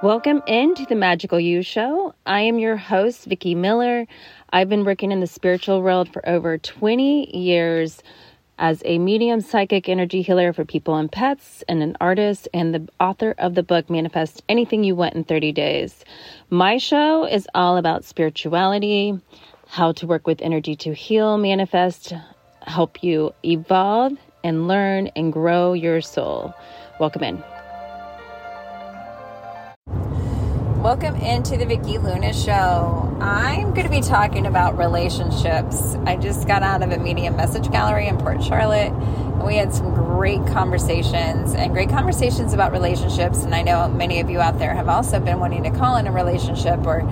Welcome into the Magical You Show. I am your host, Vickie Miller. I've been working in the spiritual world for over 20 years as a medium psychic energy healer for people and pets, and an artist, and the author of the book Manifest Anything You Want in 30 Days. My show is all about spirituality, how to work with energy to heal, manifest, help you evolve and learn and grow your soul. Welcome in. Welcome into the Vicki Luna Show. I'm going to be talking about relationships. I just got out of a medium message gallery in Port Charlotte. And we had some great conversations and great conversations about relationships. And I know many of you out there have also been wanting to call in a relationship or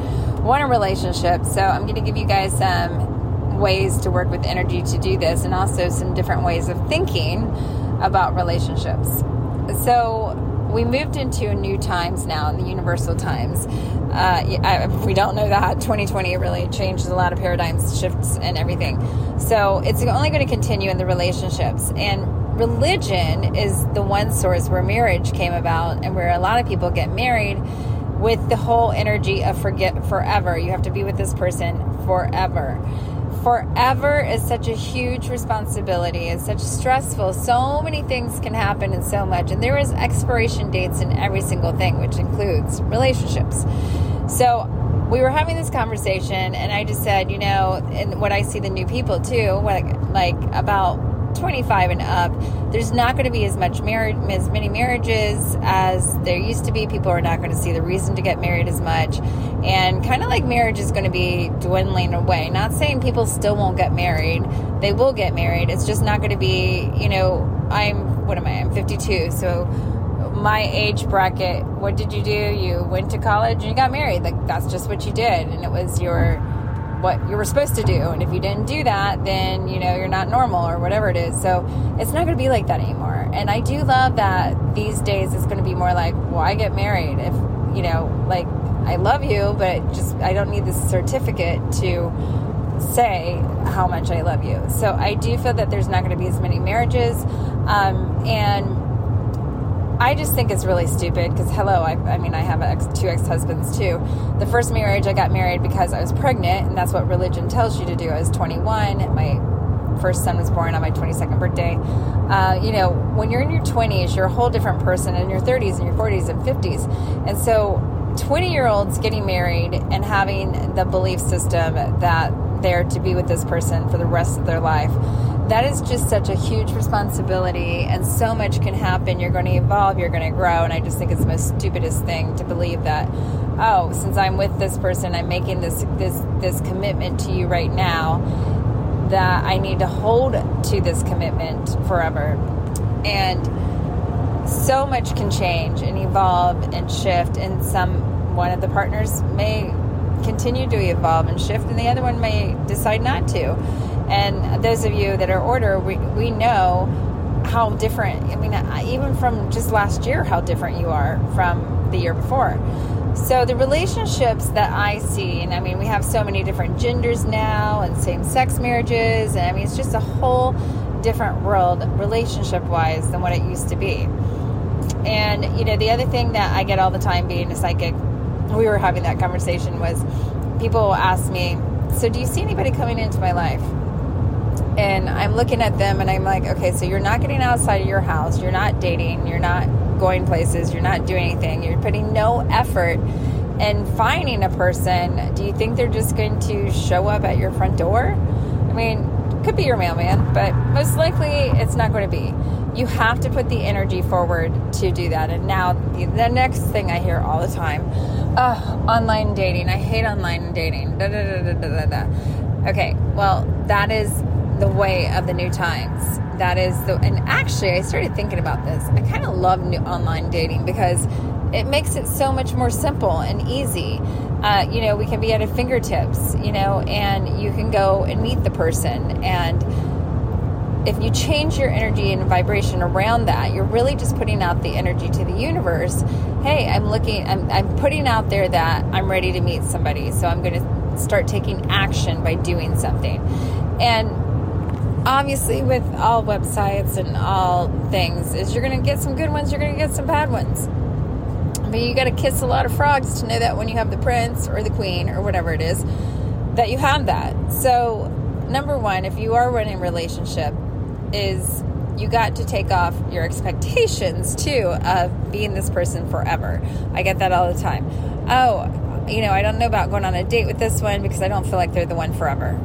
want a relationship. So I'm going to give you guys some ways to work with energy to do this and also some different ways of thinking about relationships. So, we moved into new times now in the universal times. Uh, I, we don't know that 2020 really changes a lot of paradigms shifts and everything. So it's only going to continue in the relationships and religion is the one source where marriage came about and where a lot of people get married with the whole energy of forget forever. You have to be with this person forever forever is such a huge responsibility. It's such stressful. So many things can happen and so much. And there is expiration dates in every single thing, which includes relationships. So we were having this conversation, and I just said, you know, and what I see the new people too, like, like about 25 and up, there's not going to be as much marriage, as many marriages as there used to be. People are not going to see the reason to get married as much, and kind of like marriage is going to be dwindling away. Not saying people still won't get married; they will get married. It's just not going to be, you know, I'm what am I? I'm 52, so my age bracket. What did you do? You went to college and you got married. Like that's just what you did, and it was your what you were supposed to do. And if you didn't do that, then, you know, you're not normal or whatever it is. So it's not going to be like that anymore. And I do love that these days it's going to be more like, why get married? If, you know, like, I love you, but just, I don't need this certificate to say how much I love you. So I do feel that there's not going to be as many marriages. Um, and I just think it's really stupid because, hello, I, I, mean, I have ex, two ex husbands too. The first marriage, I got married because I was pregnant, and that's what religion tells you to do. I was 21. My first son was born on my 22nd birthday. Uh, you know, when you're in your 20s, you're a whole different person in your 30s and your 40s and 50s. And so, 20 year olds getting married and having the belief system that they're to be with this person for the rest of their life that is just such a huge responsibility and so much can happen. You're going to evolve you're going to grow and i just think it's the most stupidest thing to believe that oh since i'm with this person i'm making this this this commitment to you right now that i need to hold to this commitment forever. And so much can change and evolve and shift and some one of the partners may continue to evolve and shift and the other one may decide not to and those of you that are order, we, we know how different, I mean, even from just last year, how different you are from the year before. So the relationships that I see, and I mean, we have so many different genders now and same sex marriages, and I mean, it's just a whole different world relationship wise than what it used to be. And, you know, the other thing that I get all the time being a psychic, we were having that conversation, was people ask me, So, do you see anybody coming into my life? And I'm looking at them and I'm like, okay, so you're not getting outside of your house, you're not dating, you're not going places, you're not doing anything, you're putting no effort in finding a person. Do you think they're just going to show up at your front door? I mean, could be your mailman, but most likely it's not going to be. You have to put the energy forward to do that. And now, the next thing I hear all the time online dating. I hate online dating. Da, da, da, okay, well, that is the way of the new times. That is the, and actually, I started thinking about this. I kind of love new online dating because it makes it so much more simple and easy. Uh, you know, we can be at our fingertips, you know, and you can go and meet the person. And if you change your energy and vibration around that, you're really just putting out the energy to the universe. Hey, I'm looking, I'm, I'm putting out there that I'm ready to meet somebody. So I'm going to start taking action by doing something. And obviously with all websites and all things is you're going to get some good ones you're going to get some bad ones But you got to kiss a lot of frogs to know that when you have the prince or the queen or whatever it is, that you have that. So, number one, if you are running a relationship, is you got to take off your expectations too of being this person forever. I get that all the time. Oh, you know, I don't know about going on a date with this one because I don't feel like they're the one forever.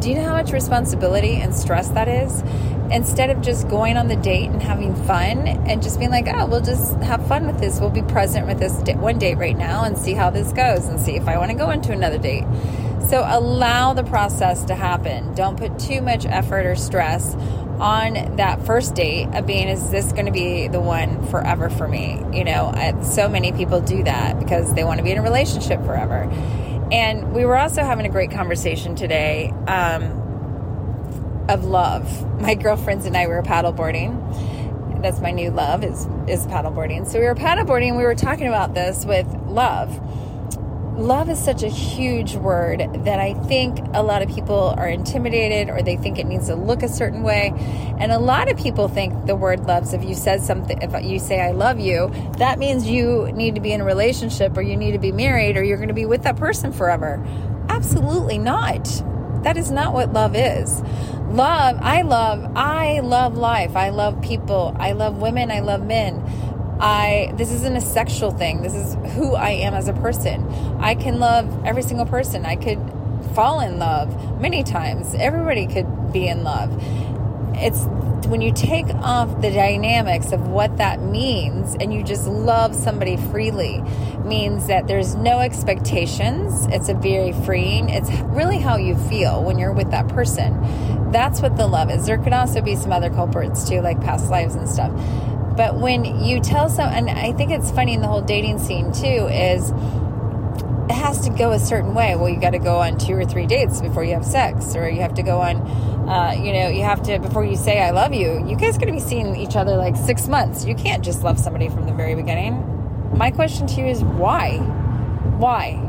Do you know how much responsibility and stress that is? Instead of just going on the date and having fun and just being like, oh, we'll just have fun with this. We'll be present with this one date right now and see how this goes and see if I want to go into another date. So allow the process to happen. Don't put too much effort or stress on that first date of being, is this going to be the one forever for me? You know, I, so many people do that because they want to be in a relationship forever. And we were also having a great conversation today um, of love. My girlfriends and I were paddleboarding. That's my new love is is paddleboarding. So we were paddleboarding and we were talking about this with love love is such a huge word that I think a lot of people are intimidated or they think it needs to look a certain way. And a lot of people think the word loves, if you said something, if you say, I love you, that means you need to be in a relationship or you need to be married or you're going to be with that person forever. Absolutely not. That is not what love is. Love, I love, I love life. I love people. I love women. I love men. I this isn't a sexual thing. This is who I am as a person. I can love every single person. I could fall in love many times. Everybody could be in love. It's when you take off the dynamics of what that means and you just love somebody freely means that there's no expectations. It's a very freeing. It's really how you feel when you're with that person. That's what the love is. There could also be some other culprits too, like past lives and stuff but when you tell someone, and I think it's funny in the whole dating scene too, is it has to go a certain way. Well, you got to go on two or three dates before you have sex, or you have to go on, uh, you know, you have to, before you say, I love you, you guys going to be seeing each other like six months. You can't just love somebody from the very beginning. My question to you is why? Why?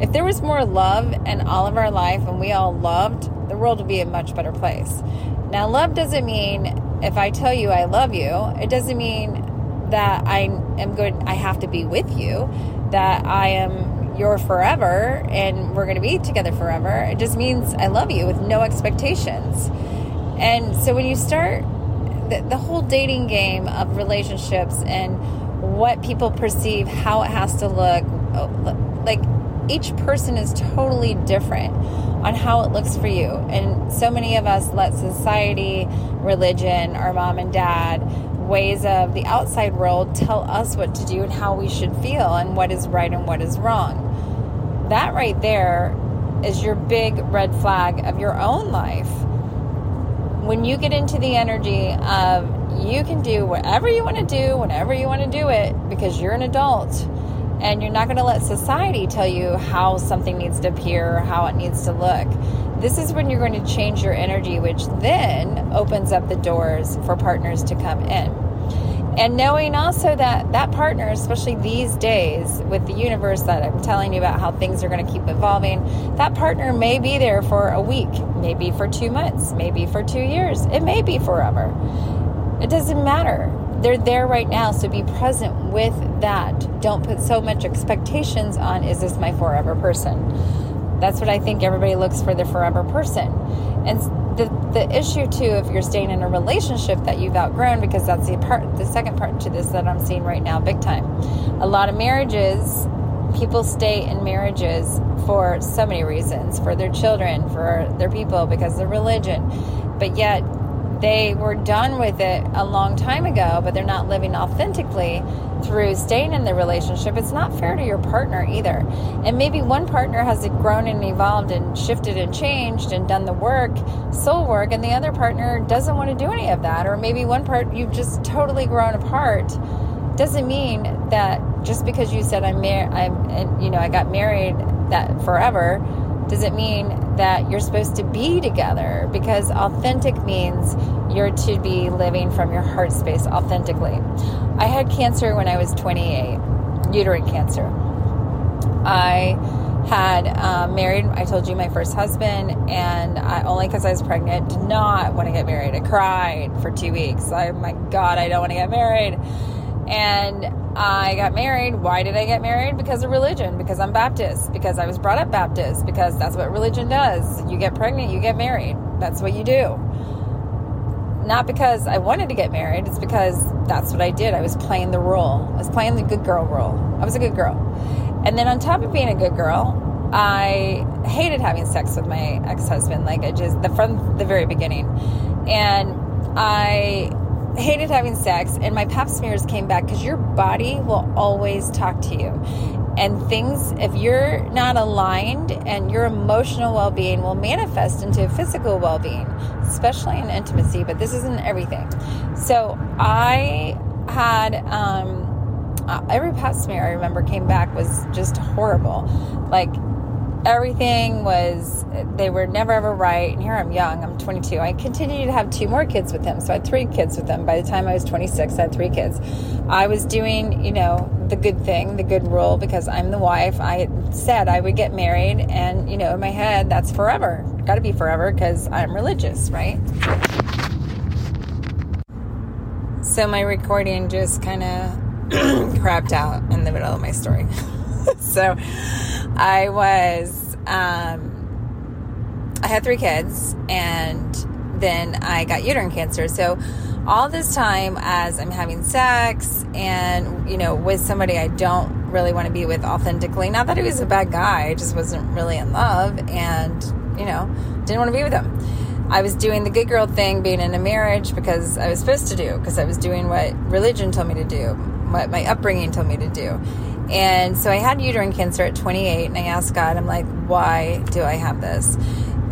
If there was more love in all of our life and we all loved, the world would be a much better place. Now, love doesn't mean if I tell you I love you, it doesn't mean that I am going I have to be with you, that I am your forever and we're going to be together forever. It just means I love you with no expectations. And so when you start the, the whole dating game of relationships and what people perceive, how it has to look, oh, like each person is totally different on how it looks for you. And so many of us let society, religion, our mom and dad, ways of the outside world tell us what to do and how we should feel and what is right and what is wrong. That right there is your big red flag of your own life. When you get into the energy of you can do whatever you want to do whenever you want to do it because you're an adult and you're not going to let society tell you how something needs to appear or how it needs to look. This is when you're going to change your energy, which then opens up the doors for partners to come in. And knowing also that that partner, especially these days with the universe that I'm telling you about how things are going to keep evolving, that partner may be there for a week, maybe for two months, maybe for two years, it may be forever. It doesn't matter they're there right now. So be present with that. Don't put so much expectations on, is this my forever person? That's what I think everybody looks for the forever person. And the, the issue too, if you're staying in a relationship that you've outgrown, because that's the part, the second part to this that I'm seeing right now, big time. A lot of marriages, people stay in marriages for so many reasons for their children, for their people, because of religion. But yet, they were done with it a long time ago, but they're not living authentically through staying in the relationship, it's not fair to your partner either. And maybe one partner has grown and evolved and shifted and changed and done the work, soul work, and the other partner doesn't want to do any of that. Or maybe one part you've just totally grown apart. Doesn't mean that just because you said I'm married, I'm, you know, I got married that forever does it mean that you're supposed to be together because authentic means you're to be living from your heart space authentically. I had cancer when I was 28, uterine cancer. I had um, married, I told you, my first husband, and I, only because I was pregnant, did not want to get married. I cried for two weeks. I, my God, I don't want to get married. And I got married. Why did I get married? Because of religion, because I'm Baptist, because I was brought up Baptist, because that's what religion does. You get pregnant, you get married. That's what you do. Not because I wanted to get married, it's because that's what I did. I was playing the role. I was playing the good girl role. I was a good girl. And then on top of being a good girl, I hated having sex with my ex-husband like I just the from the very beginning. And I hated having sex and my pap smears came back because your body will always talk to you. And things if you're not aligned and your emotional well-being will manifest into physical well-being especially in intimacy but this isn't everything. So i had um uh, every pap smear i remember came back was just horrible. Like everything was they were never ever right. And here i'm young i'm 22 i continued to have two more kids with him. So i had three kids with him. By the time i was 26 i had three kids. I was doing you know the good thing the good rule because i'm the wife. I said i would get married and you know in my head that's forever. Got to be forever because i'm religious right? So my recording just kind of crapped out in the middle of my story. So I was, um, I had three kids and then I got uterine cancer. So all this time as I'm having sex and, you know, with somebody I don't really want to be with authentically, not that he was a bad guy, I just wasn't really in love and, you know, didn't want to be with him. I was doing the good girl thing, being in a marriage because I was supposed to do, because I was doing what religion told me to do, what my upbringing told me to do. And so I had uterine cancer at 28, and I asked God, I'm like, why do I have this?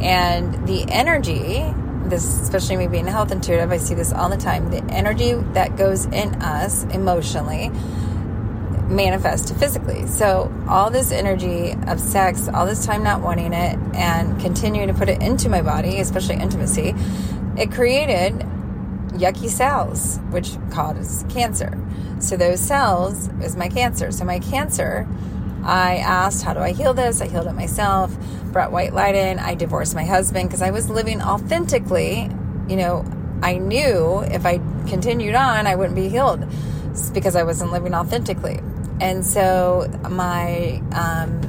And the energy, this, especially me being a health intuitive, I see this all the time. The energy that goes in us emotionally manifests physically. So all this energy of sex, all this time not wanting it, and continuing to put it into my body, especially intimacy, it created yucky cells, which cause cancer. So those cells is my cancer. So my cancer, I asked, how do I heal this? I healed it myself, brought white light in. I divorced my husband because I was living authentically. You know, I knew if I continued on, I wouldn't be healed because I wasn't living authentically. And so my um,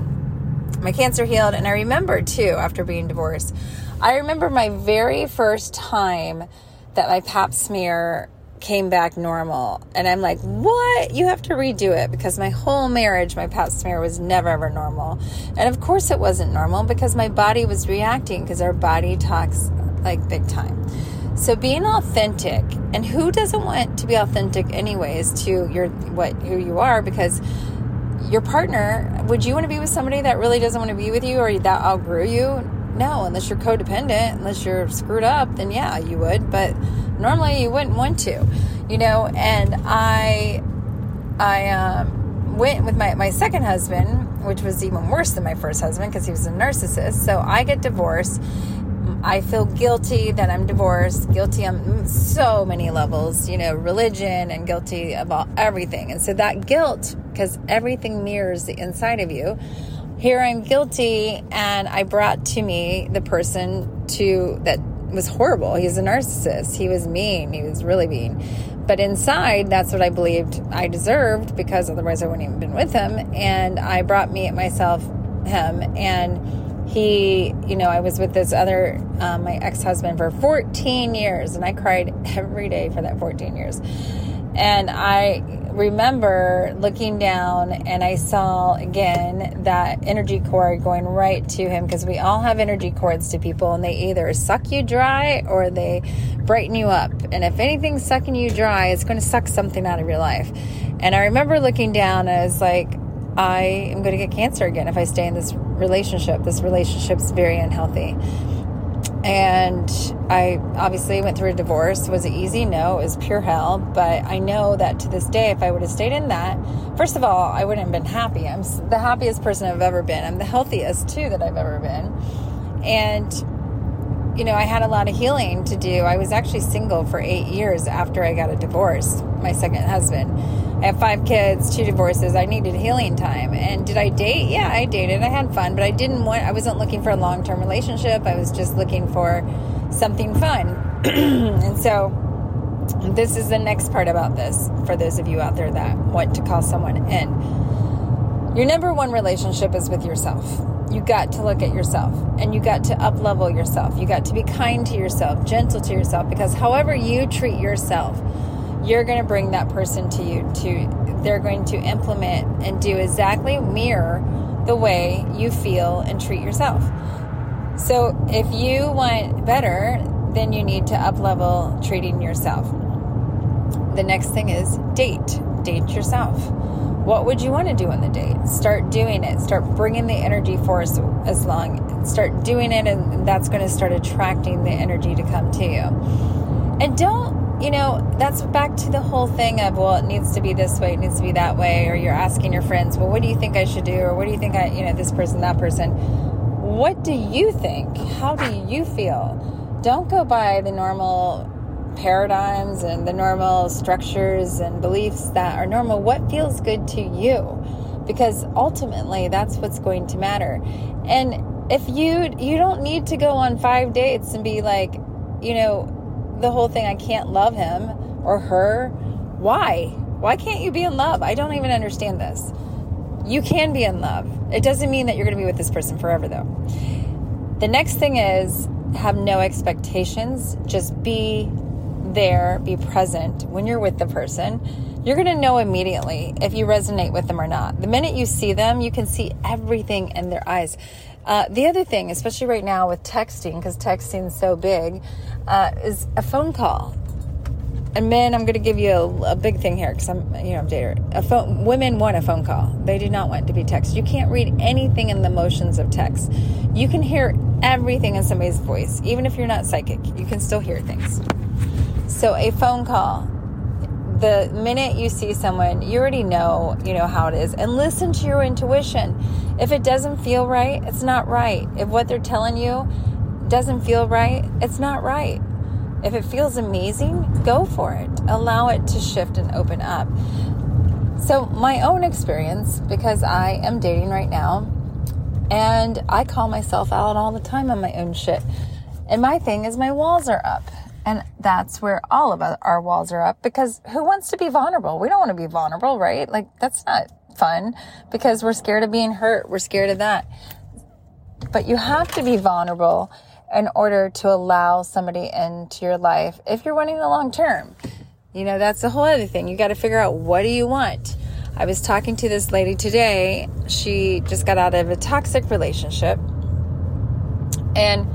my cancer healed, and I remember too after being divorced. I remember my very first time that my Pap smear came back normal. And I'm like, what? You have to redo it because my whole marriage, my pap smear was never ever normal. And of course it wasn't normal because my body was reacting because our body talks like big time. So being authentic, and who doesn't want to be authentic anyways to your what who you are because your partner, would you want to be with somebody that really doesn't want to be with you or that outgrew you? No, unless you're codependent, unless you're screwed up, then yeah, you would. But normally you wouldn't want to, you know. And I, I um, went with my my second husband, which was even worse than my first husband because he was a narcissist. So I get divorced. I feel guilty that I'm divorced, guilty on so many levels, you know, religion and guilty about everything. And so that guilt, because everything mirrors the inside of you, here I'm guilty and I brought to me the person to that was horrible. He's a narcissist. He was mean. He was really mean. But inside, that's what I believed I deserved because otherwise I wouldn't even been with him. And I brought me myself him and he, you know, I was with this other, um, my ex husband for 14 years, and I cried every day for that 14 years. And I remember looking down and I saw again that energy cord going right to him because we all have energy cords to people and they either suck you dry or they brighten you up. And if anything's sucking you dry, it's going to suck something out of your life. And I remember looking down and I was like, I am going to get cancer again if I stay in this relationship. This relationship's very unhealthy and I obviously went through a divorce. Was it easy? No, it was pure hell. But I know that to this day, if I would have stayed in that, first of all, I wouldn't have been happy. I'm the happiest person I've ever been. I'm the healthiest too that I've ever been. And, you know, I had a lot of healing to do. I was actually single for eight years after I got a divorce, my second husband I have five kids, two divorces. I needed healing time. And did I date? Yeah, I dated. I had fun, but I didn't want, I wasn't looking for a long term relationship. I was just looking for something fun. and so this is the next part about this for those of you out there that want to call someone in. Your number one relationship is with yourself. You got to look at yourself and you got to up level yourself. You got to be kind to yourself, gentle to yourself, because however you treat yourself, you're going to bring that person to you to they're going to implement and do exactly mirror the way you feel and treat yourself. So if you want better, then you need to up level treating yourself. The next thing is date. Date yourself. What would you want to do on the date? Start doing it. Start bringing the energy force as long. Start doing it, and that's going to start attracting the energy to come to you. And don't, you know, that's back to the whole thing of, well, it needs to be this way, it needs to be that way, or you're asking your friends, well, what do you think I should do? Or what do you think I, you know, this person, that person. What do you think? How do you feel? Don't go by the normal paradigms and the normal structures and beliefs that are normal, what feels good to you? Because ultimately that's what's going to matter. And if you you don't need to go on 5 dates and be like, you know, the whole thing I can't love him or her. Why? Why can't you be in love? I don't even understand this. You can be in love. It doesn't mean that you're going to be with this person forever though. The next thing is have no expectations. Just be there, be present when you're with the person, you're going to know immediately if you resonate with them or not. The minute you see them, you can see everything in their eyes. Uh, the other thing, especially right now with texting, because texting is so big, uh, is a phone call. And men, I'm going to give you a, a big thing here because I'm, you know, I'm dating. A phone, women want a phone call. They do not want to be texted. You can't read anything in the motions of text. You can hear everything in somebody's voice, even if you're not psychic. You can still hear things. So a phone call, the minute you see someone, you already know, you know how it is and listen to your intuition. If it doesn't feel right, it's not right. If what they're telling you doesn't feel right, it's not right. If it feels amazing, go for it. Allow it to shift and open up. So, my own experience, because I am dating right now, and I call myself out all the time on my own shit. And my thing is, my walls are up. And that's where all of our walls are up because who wants to be vulnerable? We don't want to be vulnerable, right? Like that's not fun because we're scared of being hurt. We're scared of that. But you have to be vulnerable in order to allow somebody into your life if you're wanting the long term. You know, that's the whole other thing. You got to figure out what do you want? I was talking to this lady today. She just got out of a toxic relationship. And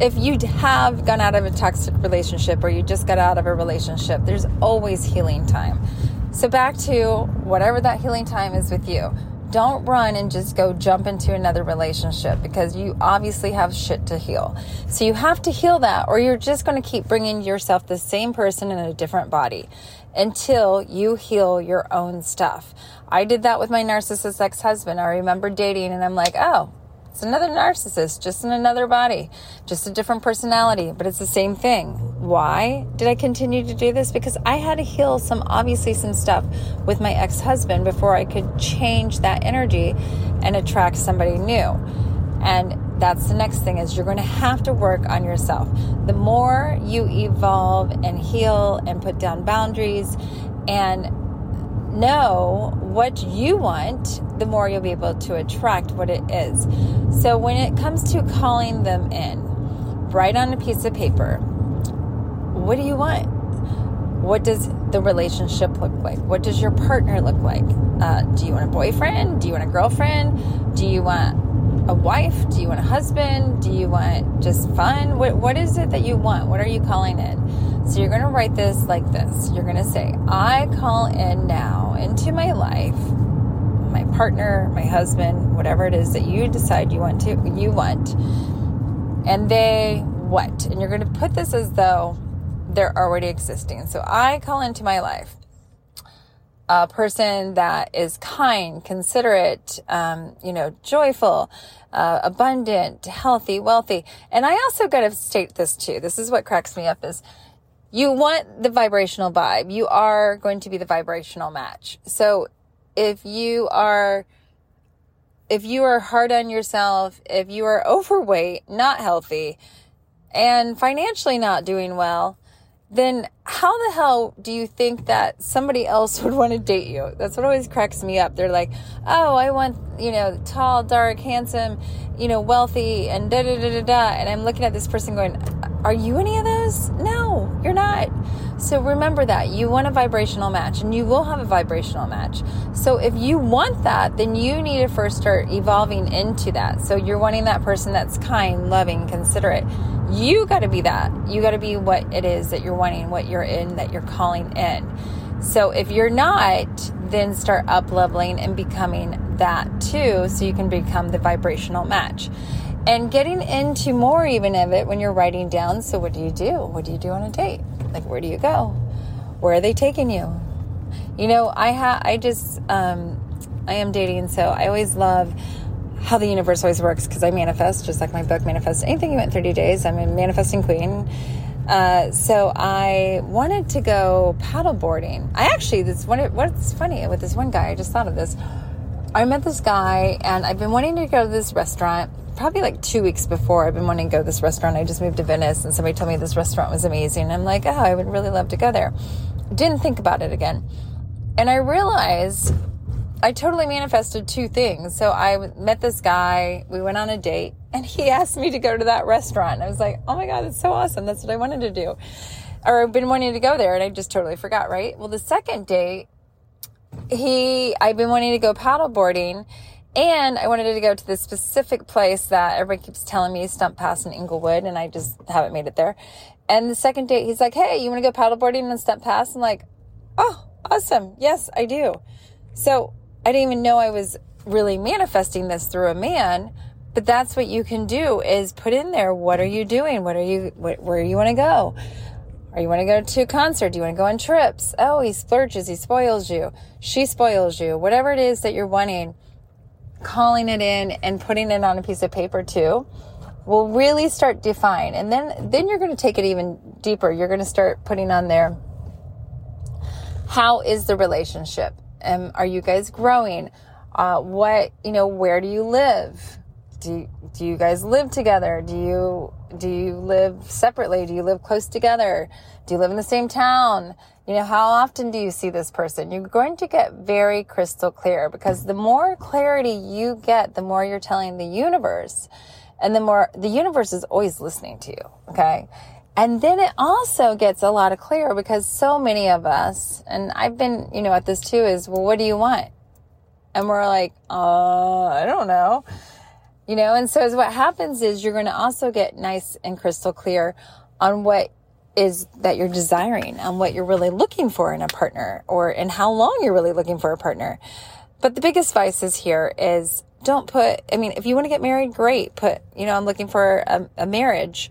if you have gone out of a toxic relationship or you just got out of a relationship, there's always healing time. So, back to whatever that healing time is with you. Don't run and just go jump into another relationship because you obviously have shit to heal. So, you have to heal that, or you're just going to keep bringing yourself the same person in a different body until you heal your own stuff. I did that with my narcissist ex husband. I remember dating, and I'm like, oh, it's another narcissist, just in another body, just a different personality, but it's the same thing. Why did I continue to do this? Because I had to heal some, obviously, some stuff with my ex husband before I could change that energy and attract somebody new. And that's the next thing is you're going to have to work on yourself. The more you evolve and heal and put down boundaries and know what you want, the more you'll be able to attract what it is. So when it comes to calling them in, write on a piece of paper what do you want? What does the relationship look like? What does your partner look like? Uh, do you want a boyfriend? Do you want a girlfriend? Do you want a wife? Do you want a husband? Do you want just fun? What, what is it that you want? What are you calling in? So you're going to write this like this. You're going to say, I call in now into my life my partner, my husband, whatever it is that you decide you want to you want. And they what? And you're going to put this as though they're already existing. So I call into my life a person that is kind, considerate, um, you know, joyful, uh, abundant, healthy, wealthy. And I also got to state this too. This is what cracks me up is you want the vibrational vibe. You are going to be the vibrational match. So if you are, if you are hard on yourself, if you are overweight, not healthy, and financially not doing well, then how the hell do you think that somebody else would want to date you? That's what always cracks me up. They're like, oh, I want, you know, tall, dark, handsome, you know, wealthy, and da da da da da. And I'm looking at this person going, are you any of those? No, you're not. So remember that you want a vibrational match and you will have a vibrational match. So if you want that, then you need to first start evolving into that. So you're wanting that person that's kind, loving, considerate. You got to be that. You got to be what it is that you're wanting, what you're in, that you're calling in. So if you're not, then start up leveling and becoming that too, so you can become the vibrational match. And getting into more even of it when you're writing down. So, what do you do? What do you do on a date? Like, where do you go? Where are they taking you? You know, I ha I just um, I am dating, so I always love how the universe always works because I manifest, just like my book manifest. Anything you want 30 days, I'm a manifesting queen. Uh, so I wanted to go paddleboarding. I actually, this one, what's funny with this one guy, I just thought of this. I met this guy and I've been wanting to go to this restaurant probably like two weeks before I've been wanting to go to this restaurant. I just moved to Venice and somebody told me this restaurant was amazing. I'm like, oh, I would really love to go there. Didn't think about it again. And I realized I totally manifested two things. So I met this guy, we went on a date, and he asked me to go to that restaurant. I was like, oh my God, that's so awesome. That's what I wanted to do. Or I've been wanting to go there, and I just totally forgot, right? Well, the second date, he, I've been wanting to go paddleboarding and I wanted to go to this specific place that everybody keeps telling me, Stump Pass in Englewood, and I just haven't made it there. And the second date, he's like, Hey, you want to go paddleboarding in Stump Pass? I'm like, Oh, awesome. Yes, I do. So I didn't even know I was really manifesting this through a man, but that's what you can do is put in there, what are you doing? What are you, what, where you want to go? Or you want to go to a concert? Do you want to go on trips? Oh, he splurges, he spoils you. She spoils you. Whatever it is that you're wanting calling it in and putting it on a piece of paper too will really start define and then then you're going to take it even deeper you're going to start putting on there how is the relationship um, are you guys growing uh, what you know where do you live do, do you guys live together do you do you live separately do you live close together do you live in the same town you know, how often do you see this person? You're going to get very crystal clear because the more clarity you get, the more you're telling the universe and the more the universe is always listening to you. Okay. And then it also gets a lot of clearer because so many of us, and I've been, you know, at this too is, well, what do you want? And we're like, uh, I don't know. You know, and so what happens is you're going to also get nice and crystal clear on what is that you're desiring and what you're really looking for in a partner or in how long you're really looking for a partner. But the biggest advice is here is don't put, I mean, if you want to get married, great. Put, you know, I'm looking for a, a marriage.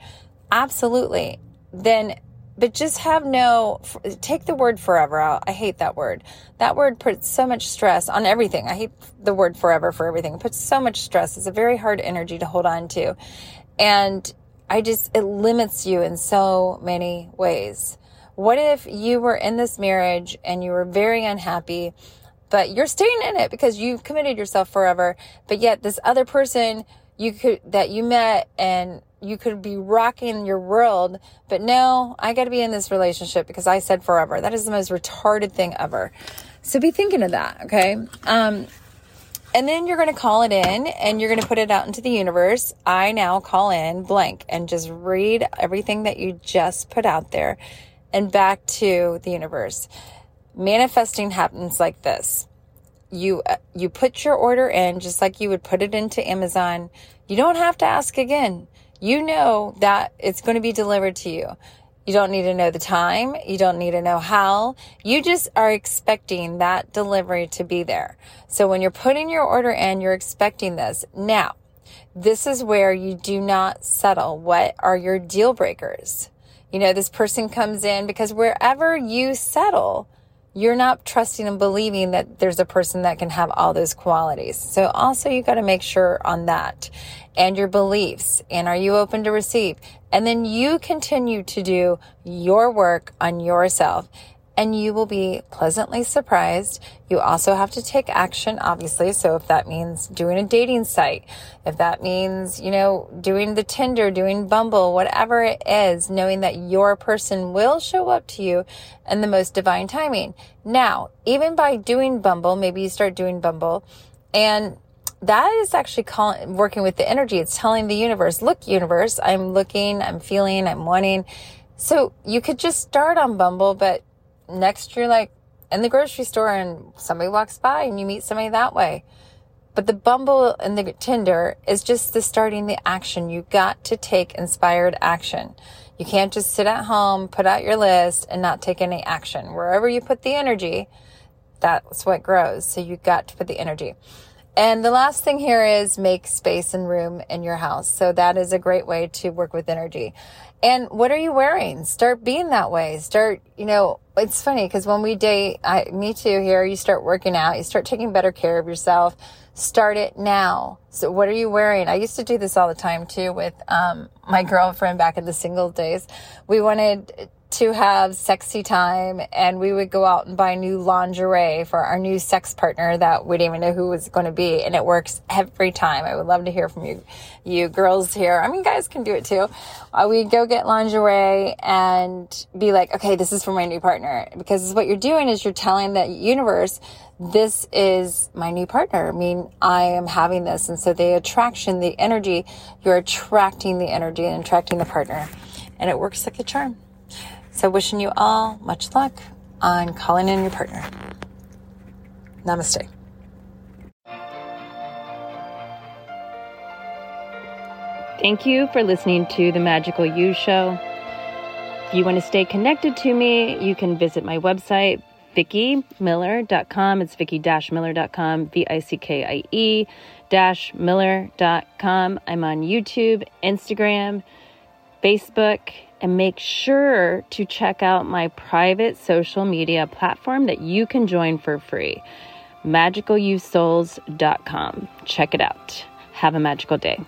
Absolutely. Then, but just have no, take the word forever out. I hate that word. That word puts so much stress on everything. I hate the word forever for everything. It puts so much stress. It's a very hard energy to hold on to. And I just, it limits you in so many ways. What if you were in this marriage and you were very unhappy, but you're staying in it because you've committed yourself forever, but yet this other person you could, that you met and you could be rocking your world, but no, I got to be in this relationship because I said forever. That is the most retarded thing ever. So be thinking of that, okay? Um, and then you're going to call it in and you're going to put it out into the universe. I now call in blank and just read everything that you just put out there and back to the universe. Manifesting happens like this. You, uh, you put your order in just like you would put it into Amazon. You don't have to ask again. You know that it's going to be delivered to you. You don't need to know the time. You don't need to know how. You just are expecting that delivery to be there. So when you're putting your order in, you're expecting this. Now, this is where you do not settle. What are your deal breakers? You know, this person comes in because wherever you settle, you're not trusting and believing that there's a person that can have all those qualities. So also you got to make sure on that and your beliefs and are you open to receive? And then you continue to do your work on yourself and you will be pleasantly surprised. You also have to take action, obviously. So if that means doing a dating site, if that means, you know, doing the Tinder, doing Bumble, whatever it is, knowing that your person will show up to you in the most divine timing. Now, even by doing Bumble, maybe you start doing Bumble and that is actually calling, working with the energy. It's telling the universe, look, universe, I'm looking, I'm feeling, I'm wanting. So you could just start on Bumble, but next you're like in the grocery store and somebody walks by and you meet somebody that way. But the Bumble and the Tinder is just the starting the action. You got to take inspired action. You can't just sit at home, put out your list and not take any action. Wherever you put the energy, that's what grows. So you got to put the energy. And the last thing here is make space and room in your house. So that is a great way to work with energy. And what are you wearing? Start being that way. Start, you know, it's funny because when we date, I, me too here, you start working out, you start taking better care of yourself. Start it now. So what are you wearing? I used to do this all the time too with, um, my girlfriend back in the single days. We wanted to have sexy time and we would go out and buy new lingerie for our new sex partner that we didn't even know who was going to be and it works every time i would love to hear from you you girls here i mean guys can do it too uh, we go get lingerie and be like okay this is for my new partner because what you're doing is you're telling the universe this is my new partner. I mean, I am having this. And so the attraction, the energy, you're attracting the energy and attracting the partner. And it works like a charm. So, wishing you all much luck on calling in your partner. Namaste. Thank you for listening to the Magical You Show. If you want to stay connected to me, you can visit my website, VickieMiller.com. It's Vickie-Miller.com, V-I-C-K-I-E dash Miller.com. I'm on YouTube, Instagram, Facebook, and make sure to check out my private social media platform that you can join for free magicalyouSouls.com. Check it out. Have a magical day.